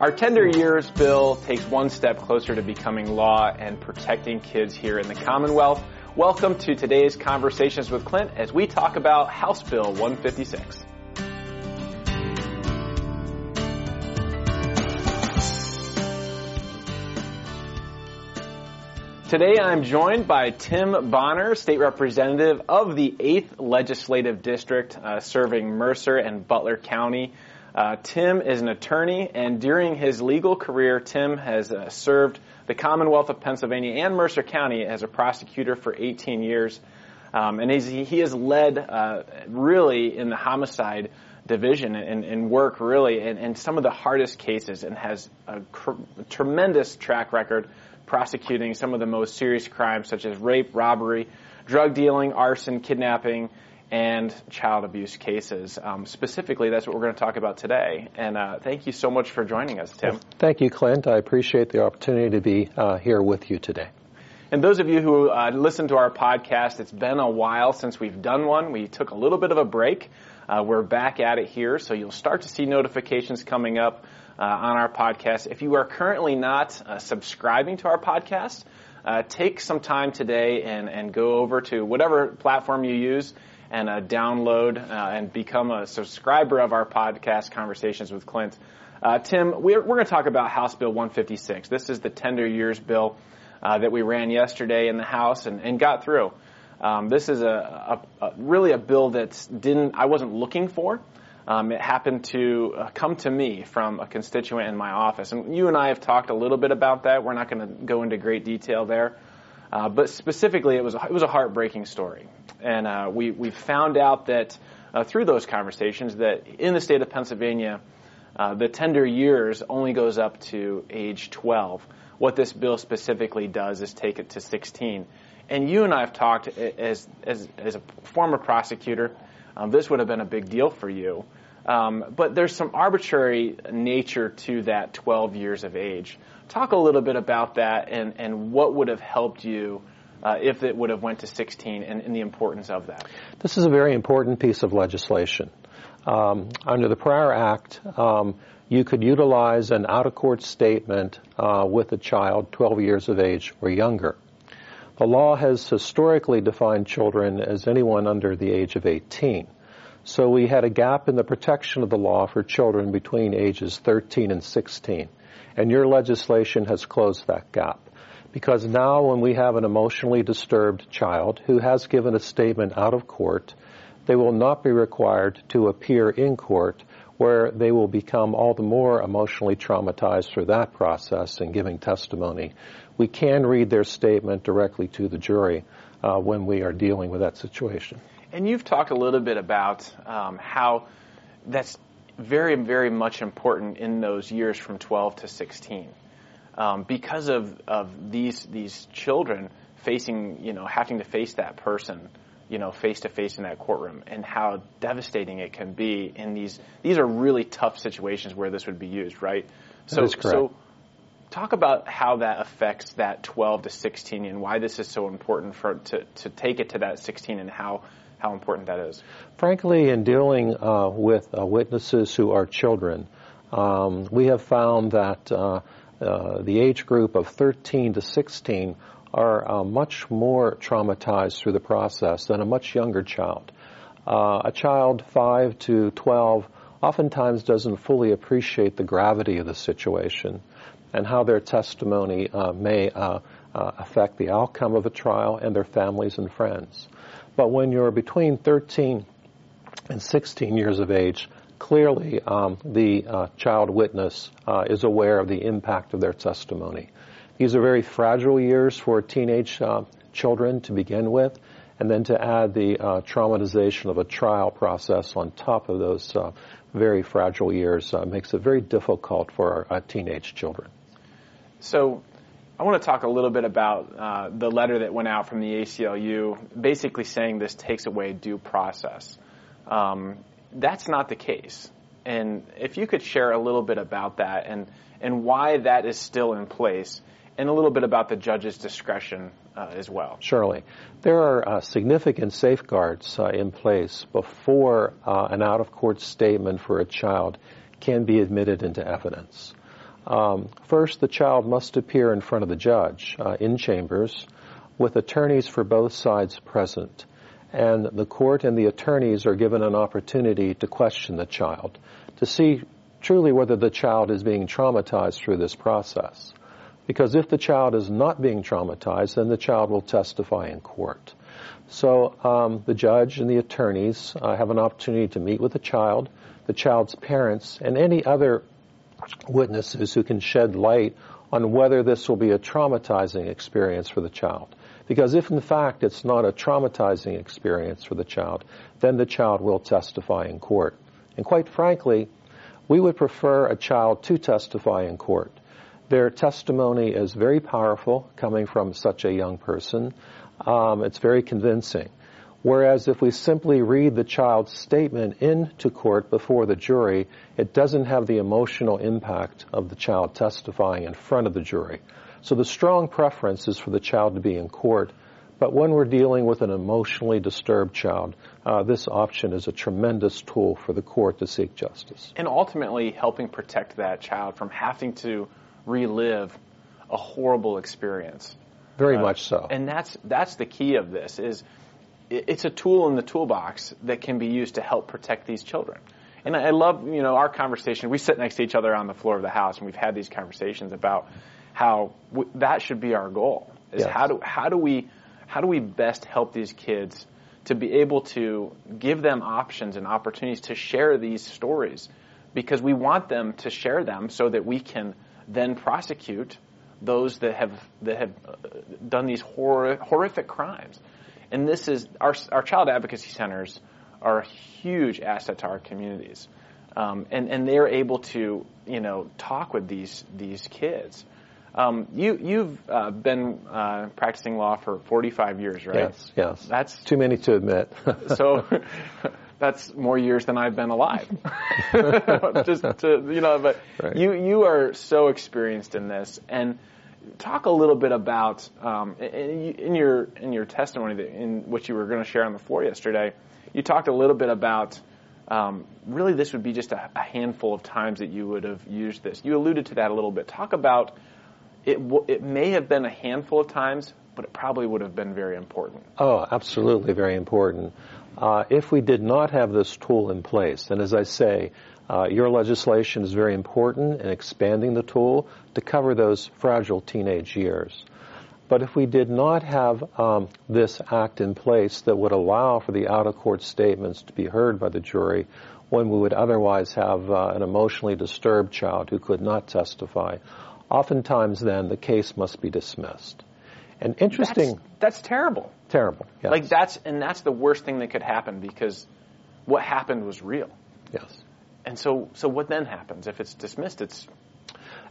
Our Tender Years bill takes one step closer to becoming law and protecting kids here in the Commonwealth. Welcome to today's Conversations with Clint as we talk about House Bill 156. Today I'm joined by Tim Bonner, State Representative of the 8th Legislative District, uh, serving Mercer and Butler County. Uh, Tim is an attorney, and during his legal career, Tim has uh, served the Commonwealth of Pennsylvania and Mercer County as a prosecutor for 18 years. Um, and he has led uh, really in the homicide division and, and work really in, in, some of the hardest cases and has a cr- tremendous track record prosecuting some of the most serious crimes such as rape, robbery, drug dealing, arson, kidnapping, and child abuse cases. Um, specifically, that's what we're going to talk about today. And uh, thank you so much for joining us, Tim. Thank you, Clint. I appreciate the opportunity to be uh, here with you today. And those of you who uh, listen to our podcast, it's been a while since we've done one. We took a little bit of a break. Uh, we're back at it here, so you'll start to see notifications coming up uh, on our podcast. If you are currently not uh, subscribing to our podcast, uh, take some time today and, and go over to whatever platform you use and uh, download uh, and become a subscriber of our podcast, Conversations with Clint. Uh, Tim, we're, we're going to talk about House Bill 156. This is the tender years bill that we ran yesterday in the House and, and got through. Um, this is a, a, a, really a bill that didn't I wasn't looking for. Um, it happened to uh, come to me from a constituent in my office. And you and I have talked a little bit about that. We're not going to go into great detail there. Uh, but specifically, it was, a, it was a heartbreaking story. And uh, we, we found out that uh, through those conversations that in the state of Pennsylvania, uh, the tender years only goes up to age 12. What this bill specifically does is take it to 16. And you and I have talked as, as, as a former prosecutor um, this would have been a big deal for you. Um, but there's some arbitrary nature to that 12 years of age. Talk a little bit about that and, and what would have helped you uh, if it would have went to 16 and, and, the importance of that. This is a very important piece of legislation. Um, under the prior act, um, you could utilize an out-of-court statement uh, with a child 12 years of age or younger. The law has historically defined children as anyone under the age of 18. So we had a gap in the protection of the law for children between ages 13 and 16. And your legislation has closed that gap. Because now when we have an emotionally disturbed child who has given a statement out of court, they will not be required to appear in court where they will become all the more emotionally traumatized through that process and giving testimony we can read their statement directly to the jury uh, when we are dealing with that situation. And you've talked a little bit about um, how that's very, very much important in those years from 12 to 16. Um, because of, of these, these children facing, you know, having to face that person, you know, face to face in that courtroom and how devastating it can be in these, these are really tough situations where this would be used, right? So, so Talk about how that affects that 12 to 16 and why this is so important for to, to take it to that 16 and how how important that is. Frankly, in dealing uh, with uh, witnesses who are children, um, we have found that uh, uh the age group of 13 to 16 are uh, much more traumatized through the process than a much younger child. A child 5 to 12 oftentimes doesn't fully appreciate the gravity of the situation and how their testimony may uh, affect the outcome of a trial and their families and friends. But when you're between 13 and 16 years of age, clearly um, the uh, child witness uh, is aware of the impact of their testimony. These are very fragile years for teenage uh, children to begin with, and then to add the traumatization of a trial process on top of those very fragile years makes it very difficult for our teenage children. So I want to talk a little bit about uh, the letter that went out from the ACLU, basically saying this takes away due process. Um, that's not the case. And if you could share a little bit about that and, and why that is still in place, and a little bit about the judge's discretion uh, as well. Surely. There are uh, significant safeguards uh, in place before uh, an out of court statement for a child can be admitted into evidence. Um, first, the child must appear in front of the judge uh, in chambers with attorneys for both sides present. And the court and the attorneys are given an opportunity to question the child to see truly whether the child is being traumatized through this process. Because if the child is not being traumatized, then the child will testify in court. So um, the judge and the attorneys uh, have an opportunity to meet with the child, the child's parents, and any other witnesses who can shed light on whether this will be a traumatizing experience for the child. Because if in fact it's not a traumatizing experience for the child, then the child will testify in court. And quite frankly, we would prefer a child to testify in court. Their testimony is very powerful coming from such a young person. Um, it's very convincing. Whereas if we simply read the child's statement into court before the jury, it doesn't have the emotional impact of the child testifying in front of the jury. So the strong preference is for the child to be in court. But when we're dealing with an emotionally disturbed child, uh, this option is a tremendous tool for the court to seek justice. And ultimately helping protect that child from having to relive a horrible experience. Very uh, much so. And that's that's the key of this is it's a tool in the toolbox that can be used to help protect these children. And I love, you know, our conversation. We sit next to each other on the floor of the house, and we've had these conversations about how w- that should be our goal. Is yes. how do how do we how do we best help these kids to be able to give them options and opportunities to share these stories, because we want them to share them so that we can then prosecute those that have that have uh, done these hor- horrific crimes. And this is our our child advocacy centers are a huge asset to our communities, um, and and they're able to you know talk with these these kids. Um, you you've uh, been uh, practicing law for 45 years, right? Yes, yes. That's too many to admit. so that's more years than I've been alive. Just to you know, but right. you you are so experienced in this and talk a little bit about um, in, your in your testimony in what you were going to share on the floor yesterday. You talked a little bit about um, really this would be just a, a, handful of times that you would have used this. You alluded to that a little bit. Talk about it. It may have been a handful of times, but it probably would have been very important. Oh, absolutely, very important. Uh, if we did not have this tool in place, and as I say, uh, your legislation is very important in expanding the tool to cover those fragile teenage years. But if we did not have um, this act in place that would allow for the out of court statements to be heard by the jury, when we would otherwise have uh, an emotionally disturbed child who could not testify, oftentimes then the case must be dismissed. And interesting. That's, that's terrible. Terrible. Yes. Like that's and that's the worst thing that could happen because what happened was real. Yes. And so, so what then happens if it's dismissed? It's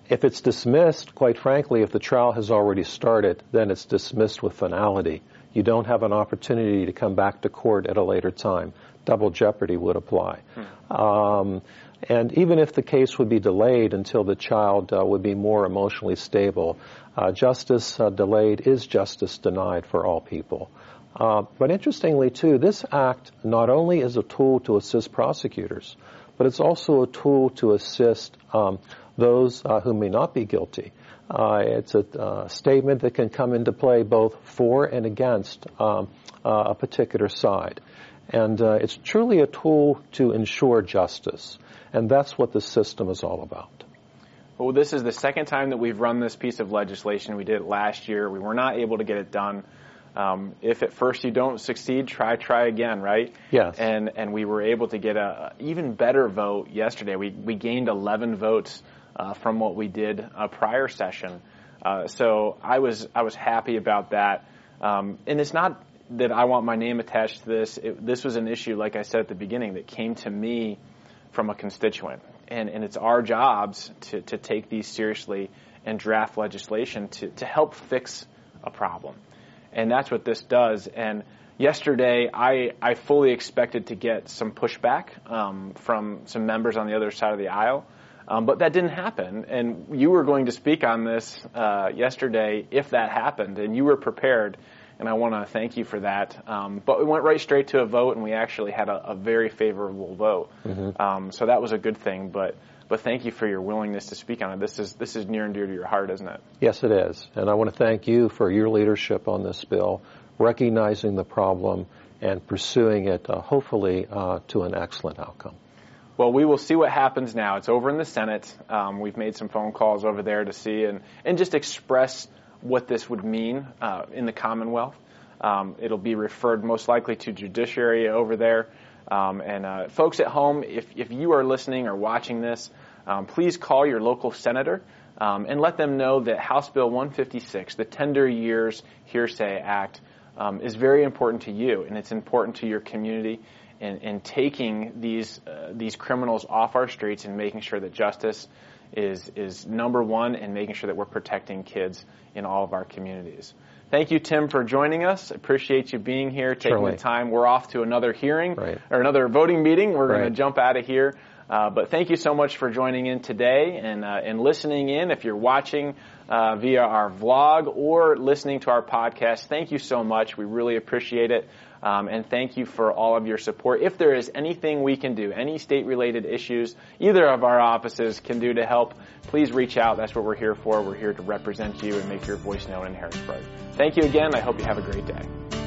if it's dismissed, quite frankly, if the trial has already started, then it's dismissed with finality. You don't have an opportunity to come back to court at a later time. Double jeopardy would apply. Hmm. Um, and even if the case would be delayed until the child uh, would be more emotionally stable, uh, justice uh, delayed is justice denied for all people. Uh, but interestingly, too, this act not only is a tool to assist prosecutors, but it's also a tool to assist um, those uh, who may not be guilty. Uh, it's a uh, statement that can come into play both for and against um, uh, a particular side. And uh, it's truly a tool to ensure justice. And that's what the system is all about. Well, this is the second time that we've run this piece of legislation. We did it last year. We were not able to get it done. Um, if at first you don't succeed, try, try again, right? Yes. And and we were able to get a, even better vote yesterday. We we gained 11 votes uh, from what we did a prior session. Uh, so I was I was happy about that. Um, and it's not that I want my name attached to this. It, this was an issue, like I said at the beginning, that came to me from a constituent. And, and it's our jobs to, to take these seriously and draft legislation to, to help fix a problem and that's what this does. And yesterday, I, I fully expected to get some pushback um, from some members on the other side of the aisle, um, but that didn't happen. And you were going to speak on this uh, yesterday if that happened, and you were prepared. And I want to thank you for that. Um, but we went right straight to a vote, and we actually had a, a very favorable vote. Mm-hmm. Um, so that was a good thing. But but thank you for your willingness to speak on it. This is this is near and dear to your heart, isn't it? Yes, it is. And I want to thank you for your leadership on this bill, recognizing the problem and pursuing it, uh, hopefully, uh, to an excellent outcome. Well, we will see what happens now. It's over in the Senate. Um, we've made some phone calls over there to see and, and just express what this would mean uh, in the Commonwealth. Um, it'll be referred most likely to judiciary over there. Um, and uh, folks at home, if, if you are listening or watching this, um, please call your local senator um, and let them know that House Bill 156, the Tender Years Hearsay Act, um, is very important to you and it's important to your community in, in taking these uh, these criminals off our streets and making sure that justice is is number one and making sure that we're protecting kids in all of our communities. Thank you, Tim, for joining us. Appreciate you being here, taking Certainly. the time. We're off to another hearing Right. or another voting meeting. We're going to jump out of here. Uh, but thank you so much for joining in today and uh, and listening in. If you're watching uh, via our vlog or listening to our podcast, thank you so much. We really appreciate it. Um, and thank you for all of your support. If there is anything we can do, any state related issues either of our offices can do to help, please reach out. That's what we're here for. We're here to represent you and make your voice known in Harrisburg. Thank you again. I hope you have a great day.